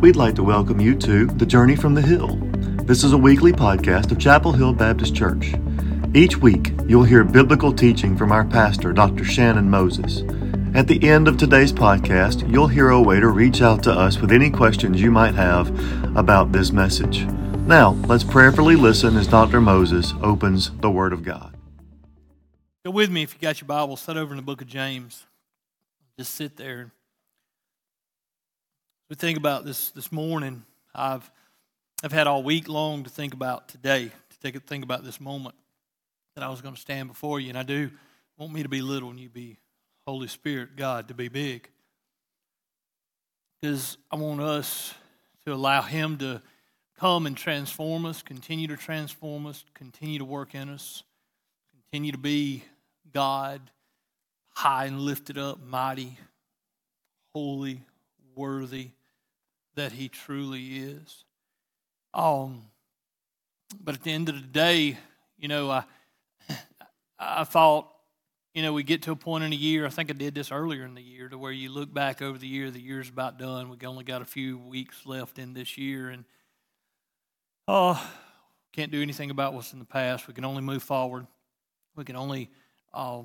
we'd like to welcome you to The Journey from the Hill. This is a weekly podcast of Chapel Hill Baptist Church. Each week, you'll hear biblical teaching from our pastor, Dr. Shannon Moses. At the end of today's podcast, you'll hear a way to reach out to us with any questions you might have about this message. Now, let's prayerfully listen as Dr. Moses opens the Word of God. Go with me if you got your Bible. Set over in the book of James. Just sit there. We think about this this morning. I've I've had all week long to think about today, to take a think about this moment that I was going to stand before you, and I do want me to be little and you be Holy Spirit, God, to be big. Because I want us to allow Him to come and transform us, continue to transform us, continue to work in us, continue to be God, high and lifted up, mighty, holy, worthy that He truly is. Um, but at the end of the day, you know, I, I thought, you know, we get to a point in a year, I think I did this earlier in the year, to where you look back over the year, the year's about done. We've only got a few weeks left in this year, and oh, can't do anything about what's in the past. We can only move forward. We can only uh,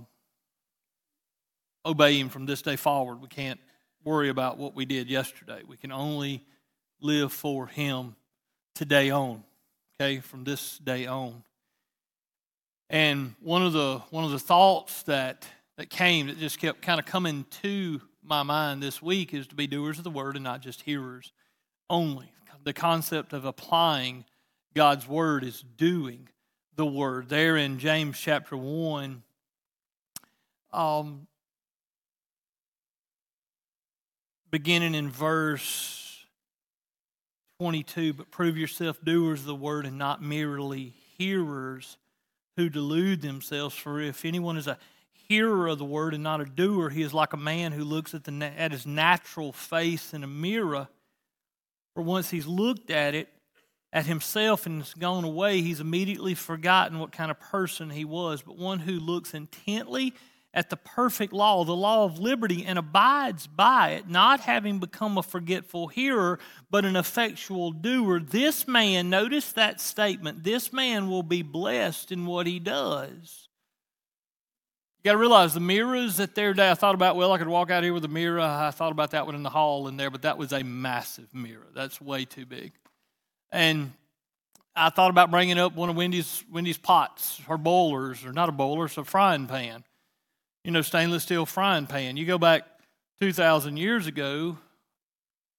obey Him from this day forward. We can't worry about what we did yesterday. We can only live for Him today on, okay, from this day on. And one of the one of the thoughts that that came that just kept kind of coming to my mind this week is to be doers of the word and not just hearers only. The concept of applying God's word is doing the word. There in James chapter 1, um, beginning in verse 22, but prove yourself doers of the word and not merely hearers who delude themselves. For if anyone is a hearer of the word and not a doer, he is like a man who looks at, the, at his natural face in a mirror. For once he's looked at it, at himself and has gone away, he's immediately forgotten what kind of person he was. But one who looks intently at the perfect law, the law of liberty, and abides by it, not having become a forgetful hearer, but an effectual doer, this man, notice that statement, this man will be blessed in what he does. You got to realize the mirrors that they're I thought about, well, I could walk out here with a mirror. I thought about that one in the hall in there, but that was a massive mirror. That's way too big. And I thought about bringing up one of Wendy's, Wendy's pots, her boilers, or not a boiler, it's a frying pan you know, stainless steel frying pan. You go back 2,000 years ago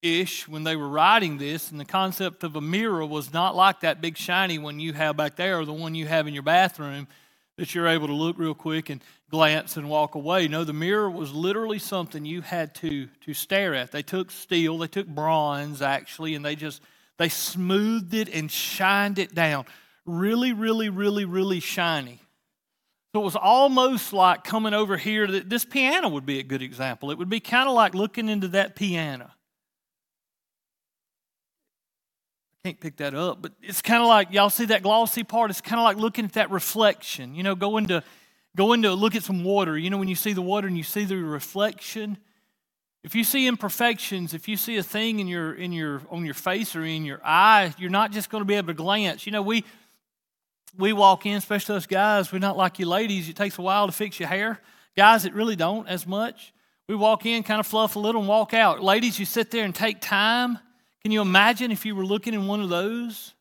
ish when they were writing this, and the concept of a mirror was not like that big shiny one you have back there or the one you have in your bathroom that you're able to look real quick and glance and walk away. No, the mirror was literally something you had to, to stare at. They took steel, they took bronze actually, and they just they smoothed it and shined it down. Really, really, really, really shiny. So it was almost like coming over here. That This piano would be a good example. It would be kind of like looking into that piano. I can't pick that up, but it's kind of like y'all see that glossy part. It's kind of like looking at that reflection. You know, going to going to look at some water. You know, when you see the water and you see the reflection. If you see imperfections, if you see a thing in your in your on your face or in your eye, you're not just going to be able to glance. You know, we we walk in, especially us guys, we're not like you ladies. It takes a while to fix your hair. Guys, it really don't as much. We walk in, kind of fluff a little, and walk out. Ladies, you sit there and take time. Can you imagine if you were looking in one of those?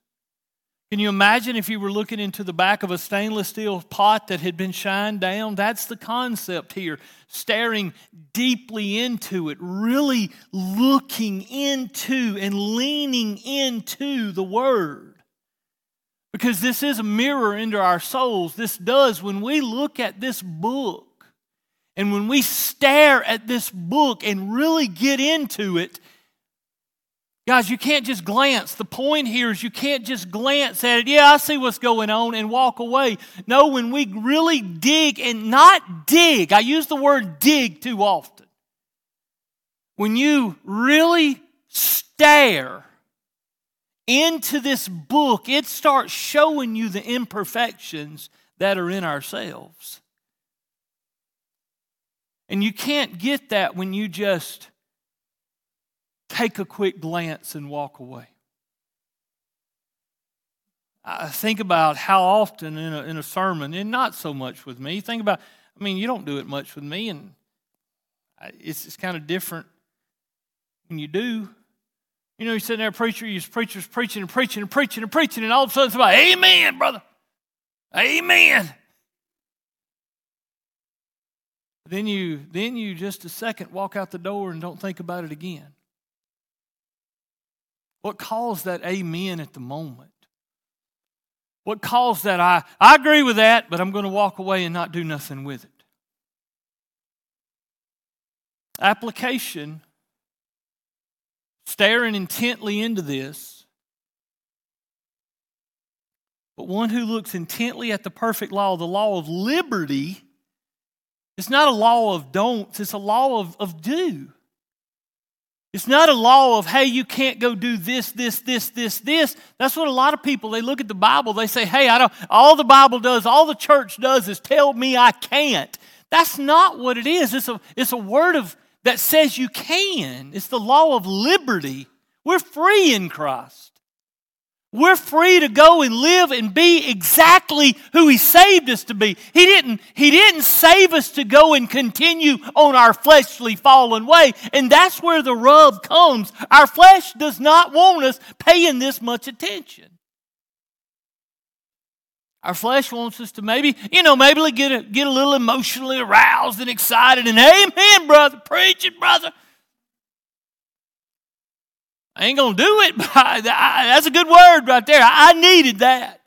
Can you imagine if you were looking into the back of a stainless steel pot that had been shined down? That's the concept here. Staring deeply into it, really looking into and leaning into the Word. Because this is a mirror into our souls. This does, when we look at this book and when we stare at this book and really get into it, guys, you can't just glance. The point here is you can't just glance at it. Yeah, I see what's going on and walk away. No, when we really dig and not dig, I use the word dig too often. When you really stare into this book, it starts showing you the imperfections that are in ourselves. And you can't get that when you just take a quick glance and walk away. I think about how often in a, in a sermon, and not so much with me, think about, I mean, you don't do it much with me, and it's, it's kind of different when you do. You know, you're sitting there, preacher, you're preacher's preaching and preaching and preaching and preaching, and all of a sudden about, Amen, brother. Amen. Then you, then you just a second walk out the door and don't think about it again. What caused that amen at the moment? What caused that I, I agree with that, but I'm going to walk away and not do nothing with it? Application, staring intently into this, but one who looks intently at the perfect law, the law of liberty, it's not a law of don'ts, it's a law of, of do. It's not a law of, hey, you can't go do this, this, this, this, this. That's what a lot of people, they look at the Bible, they say, hey, I don't, all the Bible does, all the church does is tell me I can't. That's not what it is. It's a, it's a word of, that says you can. It's the law of liberty. We're free in Christ. We're free to go and live and be exactly who He saved us to be. He didn't, he didn't save us to go and continue on our fleshly fallen way. And that's where the rub comes. Our flesh does not want us paying this much attention. Our flesh wants us to maybe, you know, maybe get a, get a little emotionally aroused and excited and, amen, brother, preach it, brother. I ain't going to do it, but I, I, that's a good word right there. I, I needed that.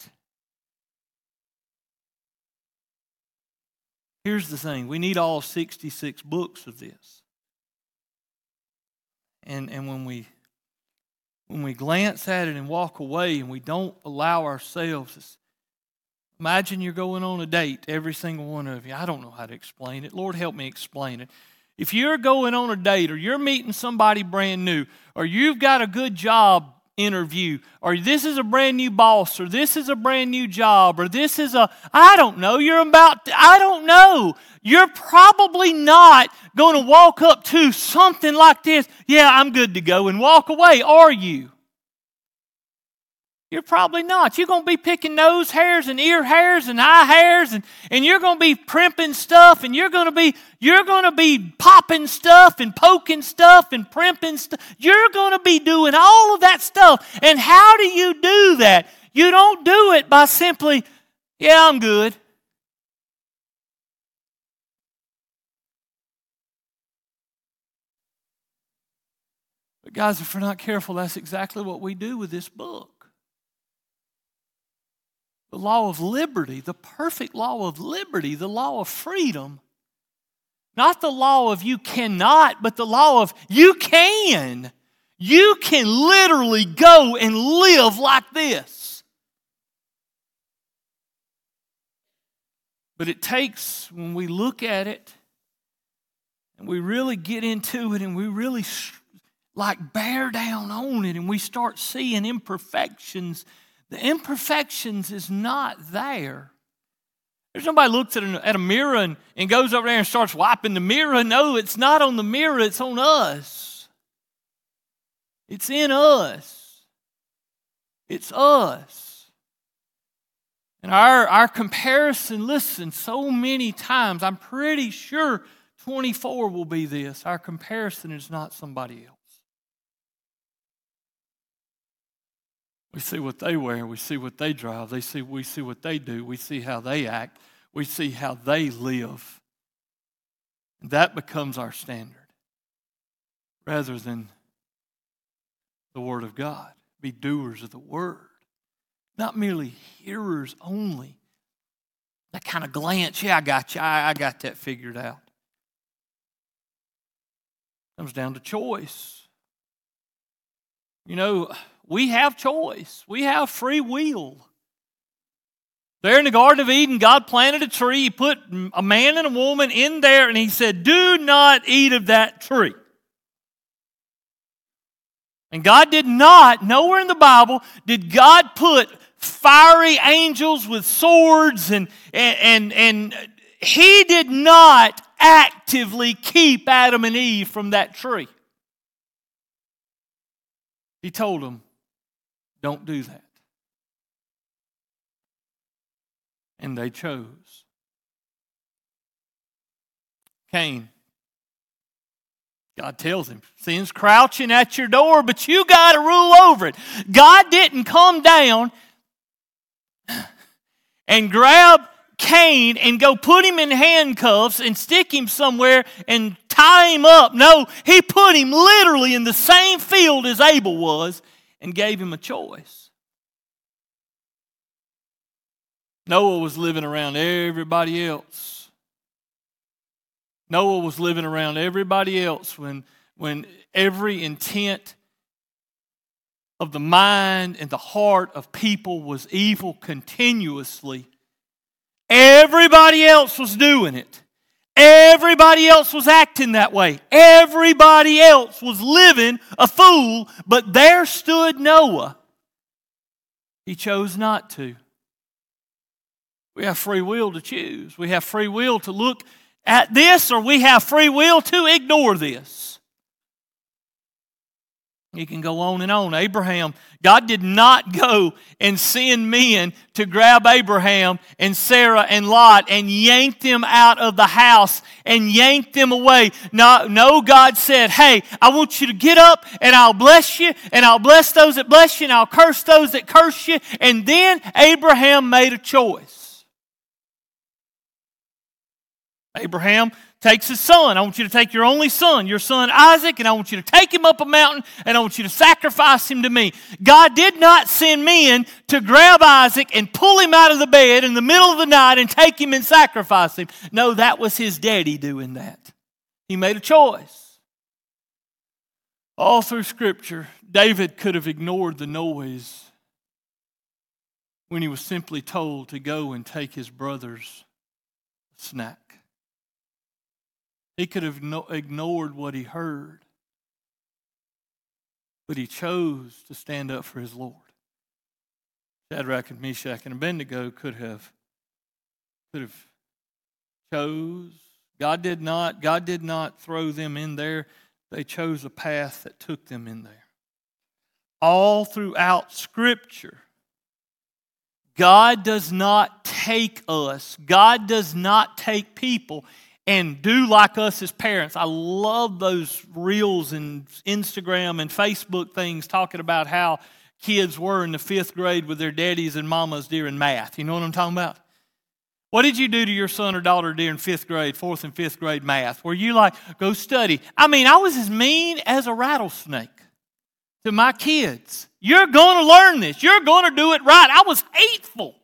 Here's the thing we need all 66 books of this. And, and when, we, when we glance at it and walk away and we don't allow ourselves, imagine you're going on a date, every single one of you. I don't know how to explain it. Lord, help me explain it. If you're going on a date or you're meeting somebody brand new or you've got a good job interview or this is a brand new boss or this is a brand new job or this is a I don't know you're about to, I don't know you're probably not going to walk up to something like this yeah I'm good to go and walk away are you you're probably not. You're going to be picking nose hairs and ear hairs and eye hairs and, and you're going to be primping stuff and you're going to be you're going to be popping stuff and poking stuff and primping stuff. You're going to be doing all of that stuff. And how do you do that? You don't do it by simply, yeah, I'm good. But guys, if we're not careful, that's exactly what we do with this book the law of liberty, the perfect law of liberty, the law of freedom. Not the law of you cannot, but the law of you can. You can literally go and live like this. But it takes, when we look at it and we really get into it and we really like bear down on it and we start seeing imperfections the imperfections is not there. There's nobody looks at a, at a mirror and, and goes over there and starts wiping the mirror. No, it's not on the mirror, it's on us. It's in us. It's us. And our, our comparison, listen, so many times, I'm pretty sure 24 will be this. Our comparison is not somebody else. We see what they wear, we see what they drive, they see, we see what they do, we see how they act, we see how they live. That becomes our standard rather than the Word of God. Be doers of the Word, not merely hearers only. That kind of glance, yeah, I got you, I, I got that figured out. Comes down to choice. You know, we have choice, we have free will. There in the Garden of Eden, God planted a tree. He put a man and a woman in there, and He said, Do not eat of that tree. And God did not, nowhere in the Bible did God put fiery angels with swords, and, and, and, and He did not actively keep Adam and Eve from that tree. He told them, don't do that. And they chose. Cain. God tells him, sin's crouching at your door, but you got to rule over it. God didn't come down and grab Cain and go put him in handcuffs and stick him somewhere and tie him up. No, he put him literally in the same field as Abel was and gave him a choice. Noah was living around everybody else. Noah was living around everybody else when, when every intent of the mind and the heart of people was evil continuously. Everybody else was doing it. Everybody else was acting that way. Everybody else was living a fool, but there stood Noah. He chose not to. We have free will to choose. We have free will to look at this, or we have free will to ignore this. You can go on and on. Abraham, God did not go and send men to grab Abraham and Sarah and Lot and yank them out of the house and yank them away. No, no, God said, Hey, I want you to get up and I'll bless you and I'll bless those that bless you and I'll curse those that curse you. And then Abraham made a choice. Abraham takes his son. I want you to take your only son, your son Isaac, and I want you to take him up a mountain and I want you to sacrifice him to me. God did not send men to grab Isaac and pull him out of the bed in the middle of the night and take him and sacrifice him. No, that was his daddy doing that. He made a choice. All through Scripture, David could have ignored the noise when he was simply told to go and take his brother's snack. He could have no, ignored what he heard, but he chose to stand up for his Lord. Shadrach and Meshach and Abednego could have could have chose. God did not. God did not throw them in there. They chose a path that took them in there. All throughout Scripture, God does not take us. God does not take people and do like us as parents. I love those reels and Instagram and Facebook things talking about how kids were in the fifth grade with their daddies and mamas during math. You know what I'm talking about? What did you do to your son or daughter during fifth grade, fourth and fifth grade math? Were you like, go study? I mean, I was as mean as a rattlesnake to my kids. You're going to learn this. You're going to do it right. I was hateful.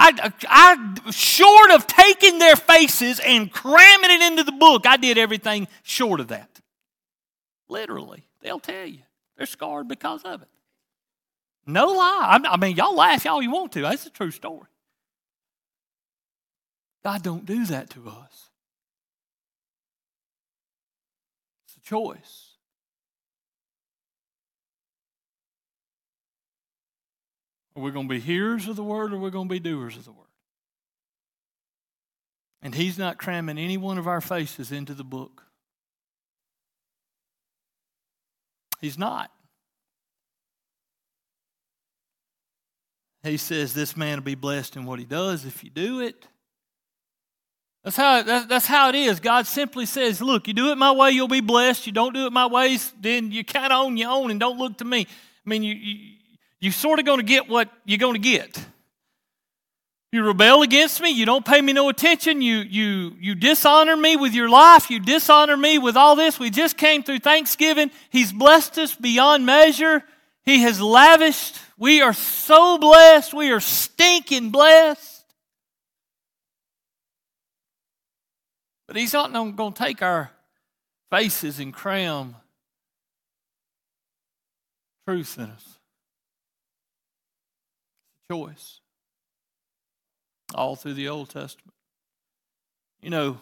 I, I, short of taking their faces and cramming it into the book, I did everything short of that. Literally, they'll tell you they're scarred because of it. No lie. I mean, y'all laugh all you want to. That's a true story. God don't do that to us. It's a choice. Are we going to be hearers of the word or are we going to be doers of the word? And he's not cramming any one of our faces into the book. He's not. He says this man will be blessed in what he does if you do it. That's how, that's how it is. God simply says, Look, you do it my way, you'll be blessed. You don't do it my ways, then you kind of own your own and don't look to me. I mean, you, you you're sort of going to get what you're going to get. You rebel against me, you don't pay me no attention, you, you, you dishonor me with your life, you dishonor me with all this. We just came through Thanksgiving. He's blessed us beyond measure. He has lavished. We are so blessed. We are stinking blessed. But He's not going to take our faces and cram truth in us choice all through the Old Testament. You know,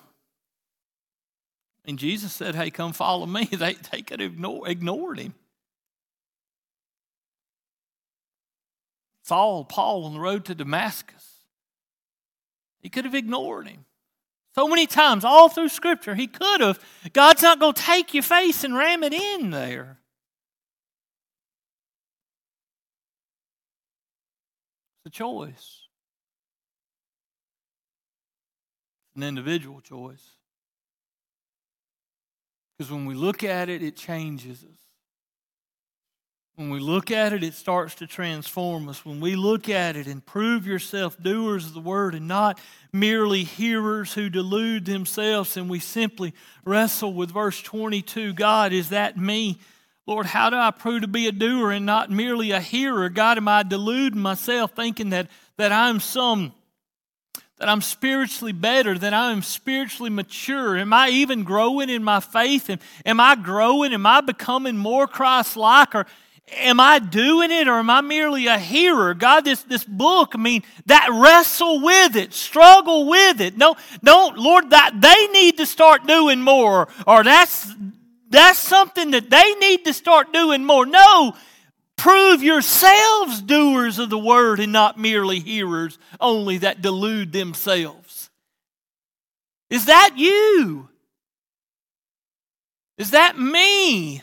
and Jesus said, Hey, come follow me. They, they could have ignore, ignored him. Saul, Paul on the road to Damascus. He could have ignored him. So many times, all through Scripture, he could have. God's not going to take your face and ram it in there. A choice. It's an individual choice. Because when we look at it, it changes us. When we look at it, it starts to transform us. When we look at it and prove yourself doers of the word and not merely hearers who delude themselves, and we simply wrestle with verse 22 God, is that me? Lord, how do I prove to be a doer and not merely a hearer? God, am I deluding myself thinking that, that I'm some that I'm spiritually better, that I'm spiritually mature? Am I even growing in my faith? And am I growing? Am I becoming more Christ like? Or am I doing it or am I merely a hearer? God, this, this book, I mean, that wrestle with it, struggle with it. No, don't, Lord, that they need to start doing more, or that's that's something that they need to start doing more. No, prove yourselves doers of the word and not merely hearers only that delude themselves. Is that you? Is that me?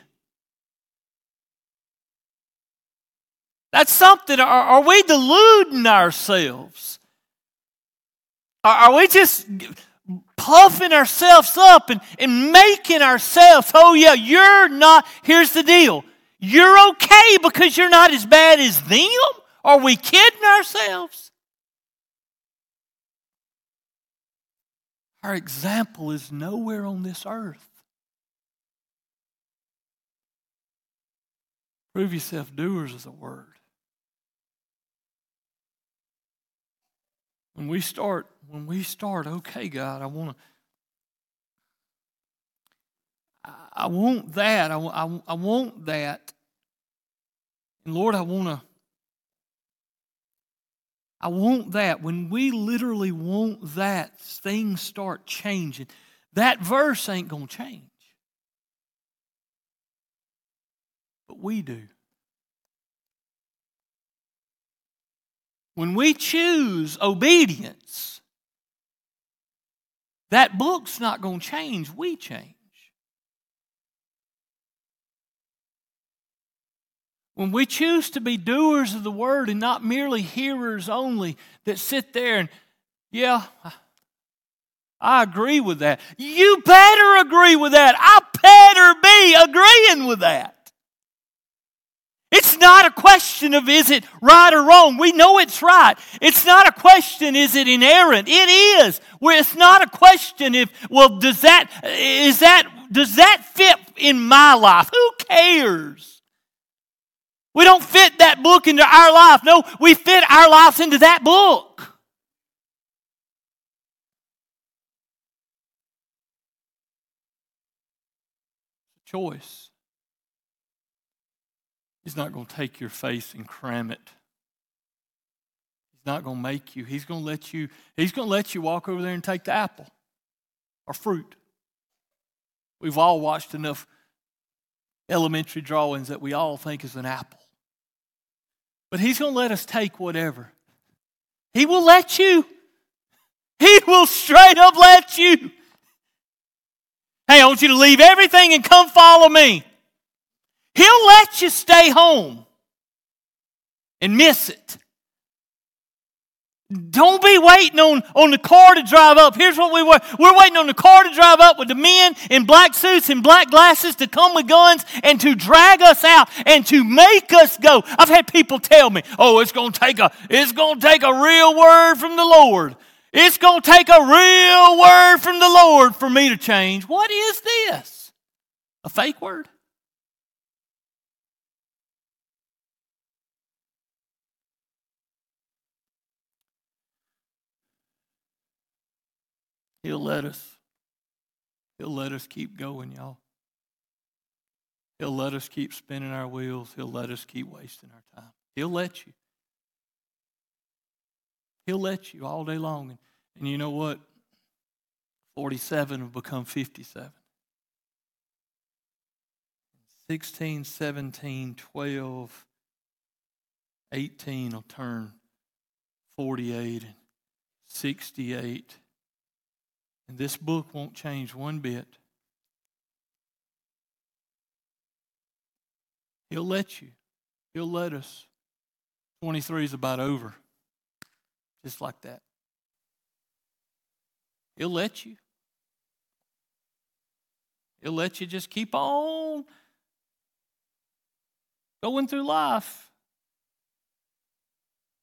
That's something. Are, are we deluding ourselves? Are, are we just puffing ourselves up and, and making ourselves, oh, yeah, you're not, here's the deal. You're okay because you're not as bad as them? Are we kidding ourselves? Our example is nowhere on this earth. Prove yourself doers of the word. When we start, when we start, okay, God, I want to, I want that. I, I, I want that. And Lord, I want to, I want that. When we literally want that, things start changing. That verse ain't going to change. But we do. When we choose obedience, that book's not going to change, we change. When we choose to be doers of the word and not merely hearers only that sit there and, yeah, I agree with that. You better agree with that. I better be agreeing with that. It's not a question of is it right or wrong. We know it's right. It's not a question is it inerrant. It is. Where it's not a question if well does that is that does that fit in my life? Who cares? We don't fit that book into our life. No, we fit our lives into that book. Choice. He's not going to take your face and cram it. He's not going to make you. He's going to let you. He's going to let you walk over there and take the apple or fruit. We've all watched enough elementary drawings that we all think is an apple. But he's going to let us take whatever. He will let you. He will straight up let you. Hey, I want you to leave everything and come follow me. He'll let you stay home and miss it. Don't be waiting on, on the car to drive up. Here's what we were. We're waiting on the car to drive up with the men in black suits and black glasses to come with guns and to drag us out and to make us go. I've had people tell me, oh, it's gonna take a it's gonna take a real word from the Lord. It's gonna take a real word from the Lord for me to change. What is this? A fake word? He'll let us. He'll let us keep going, y'all. He'll let us keep spinning our wheels. He'll let us keep wasting our time. He'll let you. He'll let you all day long. And, and you know what? 47 will become 57. 16, 17, 12, 18 will turn 48 and 68 and this book won't change one bit. He'll let you. He'll let us. 23 is about over. Just like that. He'll let you. He'll let you just keep on going through life.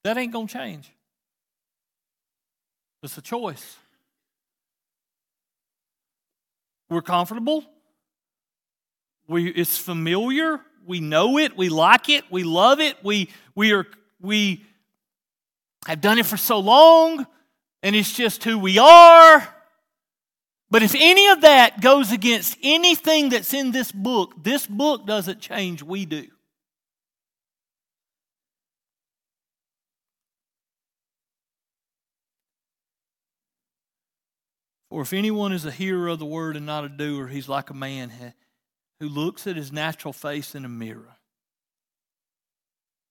That ain't going to change. It's a choice. We're comfortable. We, it's familiar. We know it. We like it. We love it. We, we, are, we have done it for so long, and it's just who we are. But if any of that goes against anything that's in this book, this book doesn't change, we do. For if anyone is a hearer of the word and not a doer, he's like a man who looks at his natural face in a mirror.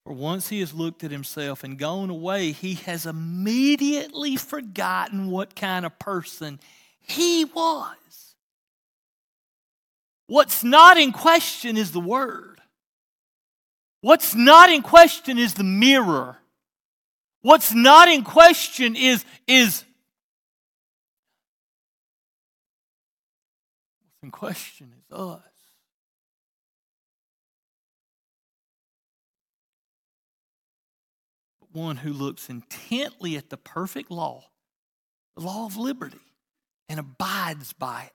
For once he has looked at himself and gone away, he has immediately forgotten what kind of person he was. What's not in question is the word. What's not in question is the mirror. What's not in question is, is in question is us. But one who looks intently at the perfect law, the law of liberty, and abides by it.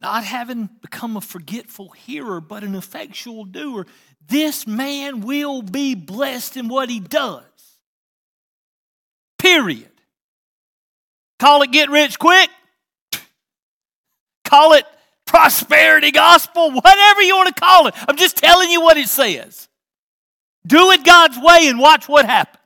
Not having become a forgetful hearer, but an effectual doer, this man will be blessed in what he does. Period. Call it get rich quick. Call it prosperity gospel, whatever you want to call it. I'm just telling you what it says. Do it God's way and watch what happens.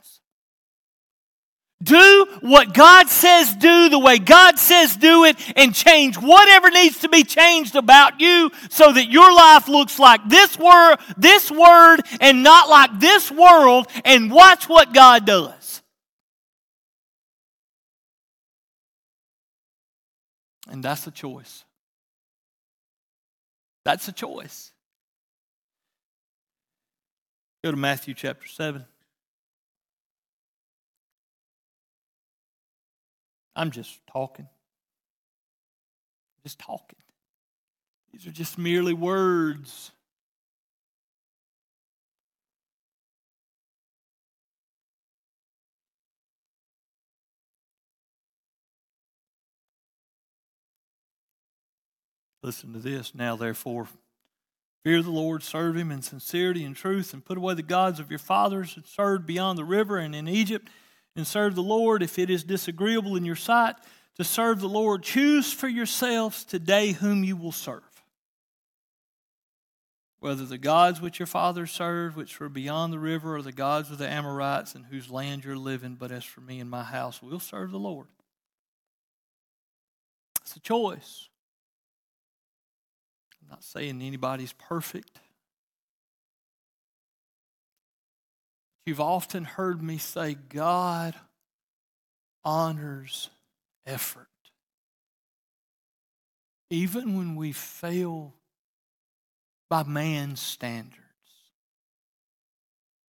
Do what God says do the way God says do it and change whatever needs to be changed about you so that your life looks like this word, this word and not like this world and watch what God does. And that's a choice. That's a choice. Go to Matthew chapter 7. I'm just talking. Just talking. These are just merely words. Listen to this. Now, therefore, Fear the Lord, serve him in sincerity and truth, and put away the gods of your fathers that served beyond the river and in Egypt, and serve the Lord if it is disagreeable in your sight to serve the Lord. Choose for yourselves today whom you will serve. Whether the gods which your fathers served, which were beyond the river, or the gods of the Amorites in whose land you're living, but as for me and my house, we'll serve the Lord. It's a choice not saying anybody's perfect. You've often heard me say, God honors effort. Even when we fail by man's standards.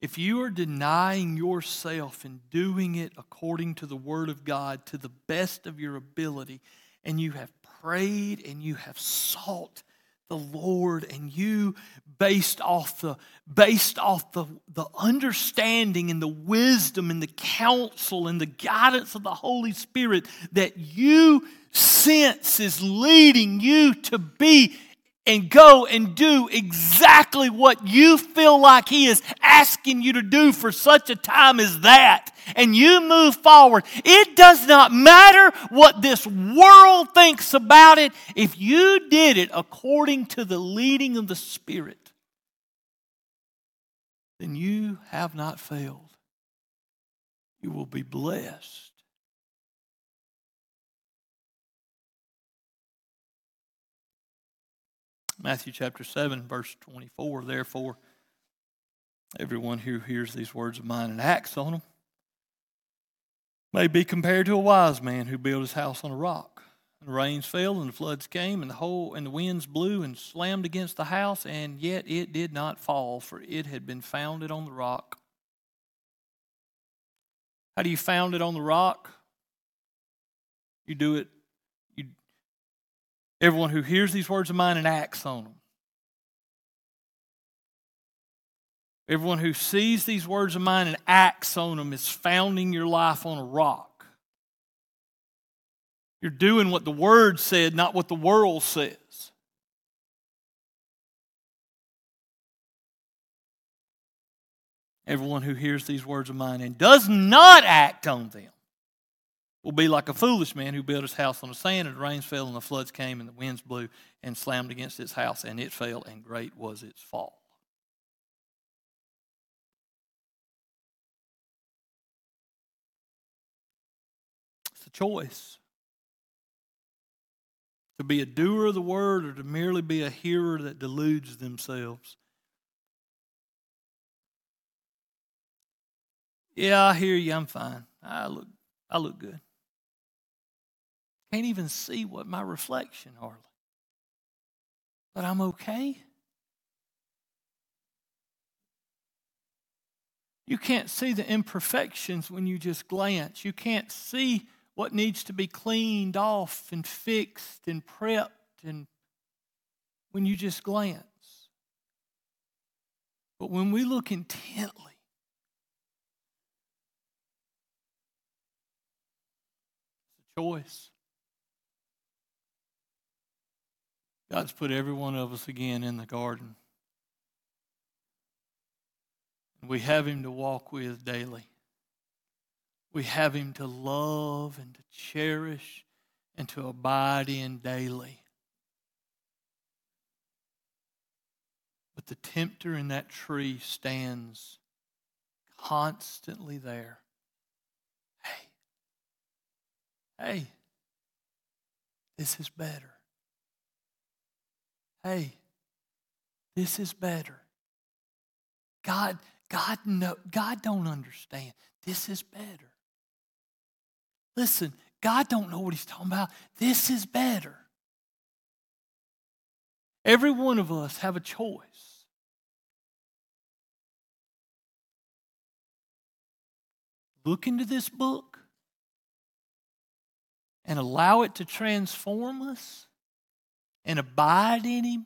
If you are denying yourself and doing it according to the Word of God to the best of your ability, and you have prayed and you have sought the Lord and you based off the based off the, the understanding and the wisdom and the counsel and the guidance of the Holy Spirit that you sense is leading you to be and go and do exactly what you feel like He is asking you to do for such a time as that, and you move forward, it does not matter what this world thinks about it if you did it according to the leading of the Spirit. Then you have not failed. You will be blessed Matthew chapter 7, verse 24. Therefore, everyone who hears these words of mine and acts on them may be compared to a wise man who built his house on a rock. And the rains fell, and the floods came, and the whole and the winds blew and slammed against the house, and yet it did not fall, for it had been founded on the rock. How do you found it on the rock? You do it. Everyone who hears these words of mine and acts on them. Everyone who sees these words of mine and acts on them is founding your life on a rock. You're doing what the Word said, not what the world says. Everyone who hears these words of mine and does not act on them will be like a foolish man who built his house on the sand, and the rains fell, and the floods came, and the winds blew and slammed against his house, and it fell, and great was its fall. It's a choice to be a doer of the word or to merely be a hearer that deludes themselves. Yeah, I hear you. I'm fine. I look, I look good. Can't even see what my reflection hardly. But I'm okay. You can't see the imperfections when you just glance. You can't see what needs to be cleaned off and fixed and prepped and when you just glance. But when we look intently, it's a choice. God's put every one of us again in the garden. We have Him to walk with daily. We have Him to love and to cherish and to abide in daily. But the tempter in that tree stands constantly there. Hey, hey, this is better. Hey, this is better. God, God, no, God don't understand. This is better. Listen, God don't know what he's talking about. This is better. Every one of us have a choice. Look into this book and allow it to transform us and abide in him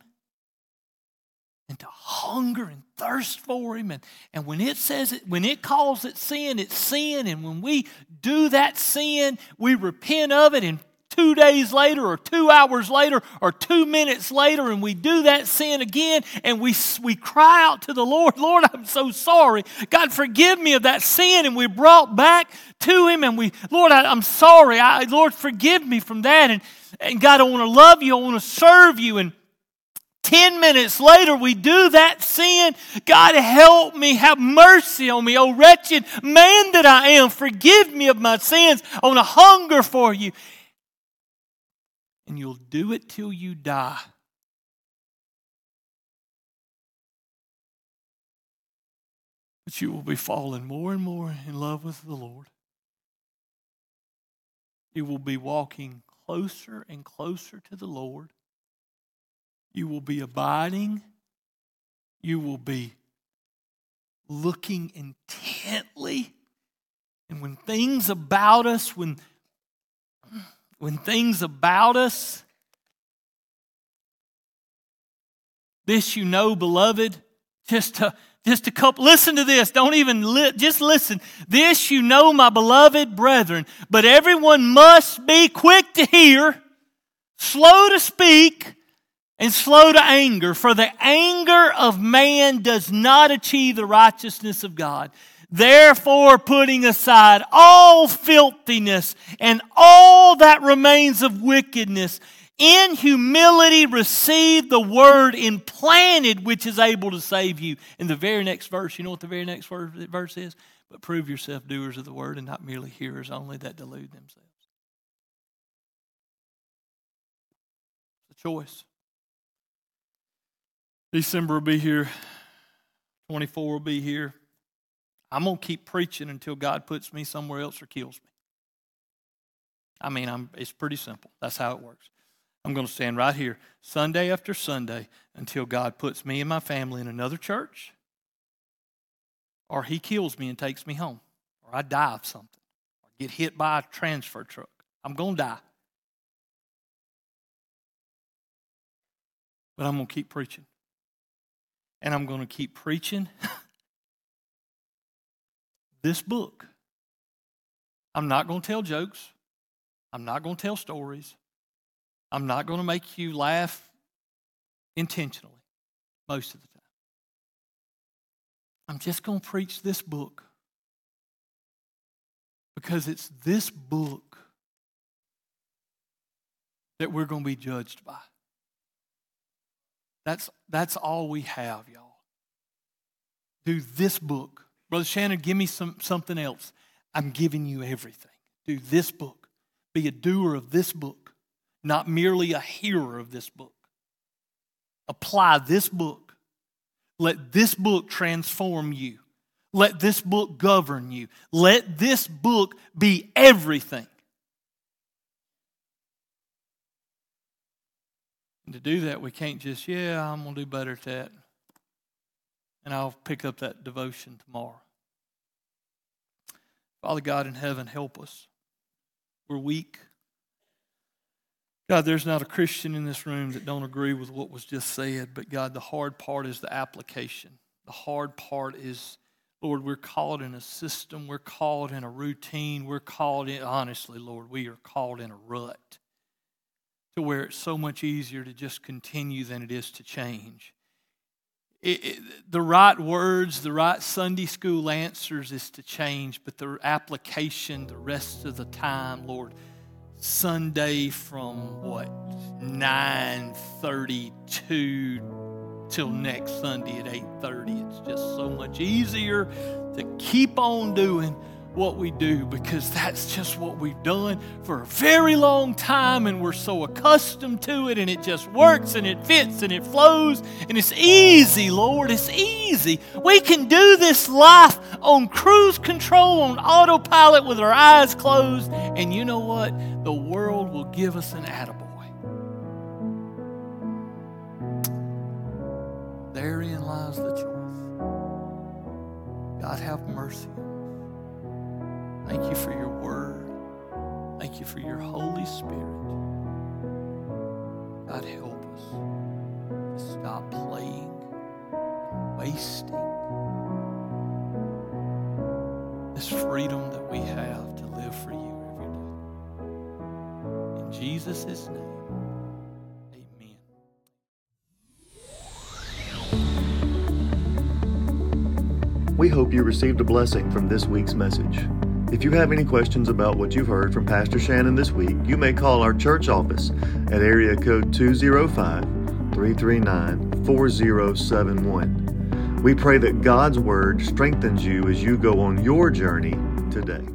and to hunger and thirst for him. And, and when it says it when it calls it sin it's sin. And when we do that sin we repent of it. And two days later or two hours later or two minutes later and we do that sin again and we, we cry out to the lord lord i'm so sorry. God forgive me of that sin. And we brought back to him and we lord I, am sorry. I, lord forgive me from that. And, and god i want to love you i want to serve you and 10 minutes later, we do that sin. God, help me. Have mercy on me. Oh, wretched man that I am. Forgive me of my sins. I want to hunger for you. And you'll do it till you die. But you will be falling more and more in love with the Lord. You will be walking closer and closer to the Lord. You will be abiding. You will be looking intently. And when things about us, when, when things about us, this you know, beloved, just a, just a couple, listen to this. Don't even, li- just listen. This you know, my beloved brethren, but everyone must be quick to hear, slow to speak, and slow to anger, for the anger of man does not achieve the righteousness of God. Therefore, putting aside all filthiness and all that remains of wickedness, in humility receive the word implanted which is able to save you. In the very next verse, you know what the very next verse is? But prove yourself doers of the word and not merely hearers only that delude themselves. A choice. December will be here. 24 will be here. I'm going to keep preaching until God puts me somewhere else or kills me. I mean, I'm, it's pretty simple. That's how it works. I'm going to stand right here Sunday after Sunday until God puts me and my family in another church or He kills me and takes me home or I die of something, or get hit by a transfer truck. I'm going to die. But I'm going to keep preaching. And I'm going to keep preaching this book. I'm not going to tell jokes. I'm not going to tell stories. I'm not going to make you laugh intentionally most of the time. I'm just going to preach this book because it's this book that we're going to be judged by. That's, that's all we have, y'all. Do this book. Brother Shannon, give me some, something else. I'm giving you everything. Do this book. Be a doer of this book, not merely a hearer of this book. Apply this book. Let this book transform you. Let this book govern you. Let this book be everything. And to do that, we can't just, yeah, I'm going to do better at that. And I'll pick up that devotion tomorrow. Father God in heaven, help us. We're weak. God, there's not a Christian in this room that don't agree with what was just said, but God, the hard part is the application. The hard part is, Lord, we're caught in a system, we're caught in a routine, we're caught in, honestly, Lord, we are caught in a rut to where it's so much easier to just continue than it is to change. It, it, the right words, the right Sunday school answers is to change, but the application the rest of the time, Lord, Sunday from what 9:32 till next Sunday at 8:30. It's just so much easier to keep on doing what we do because that's just what we've done for a very long time and we're so accustomed to it and it just works and it fits and it flows and it's easy, Lord. It's easy. We can do this life on cruise control, on autopilot with our eyes closed. And you know what? The world will give us an attaboy. Therein lies the choice. God have mercy Thank you for your word. Thank you for your Holy Spirit. God, help us to stop playing, wasting this freedom that we have to live for you every day. In Jesus' name. Amen. We hope you received a blessing from this week's message. If you have any questions about what you've heard from Pastor Shannon this week, you may call our church office at area code 205 339 4071. We pray that God's Word strengthens you as you go on your journey today.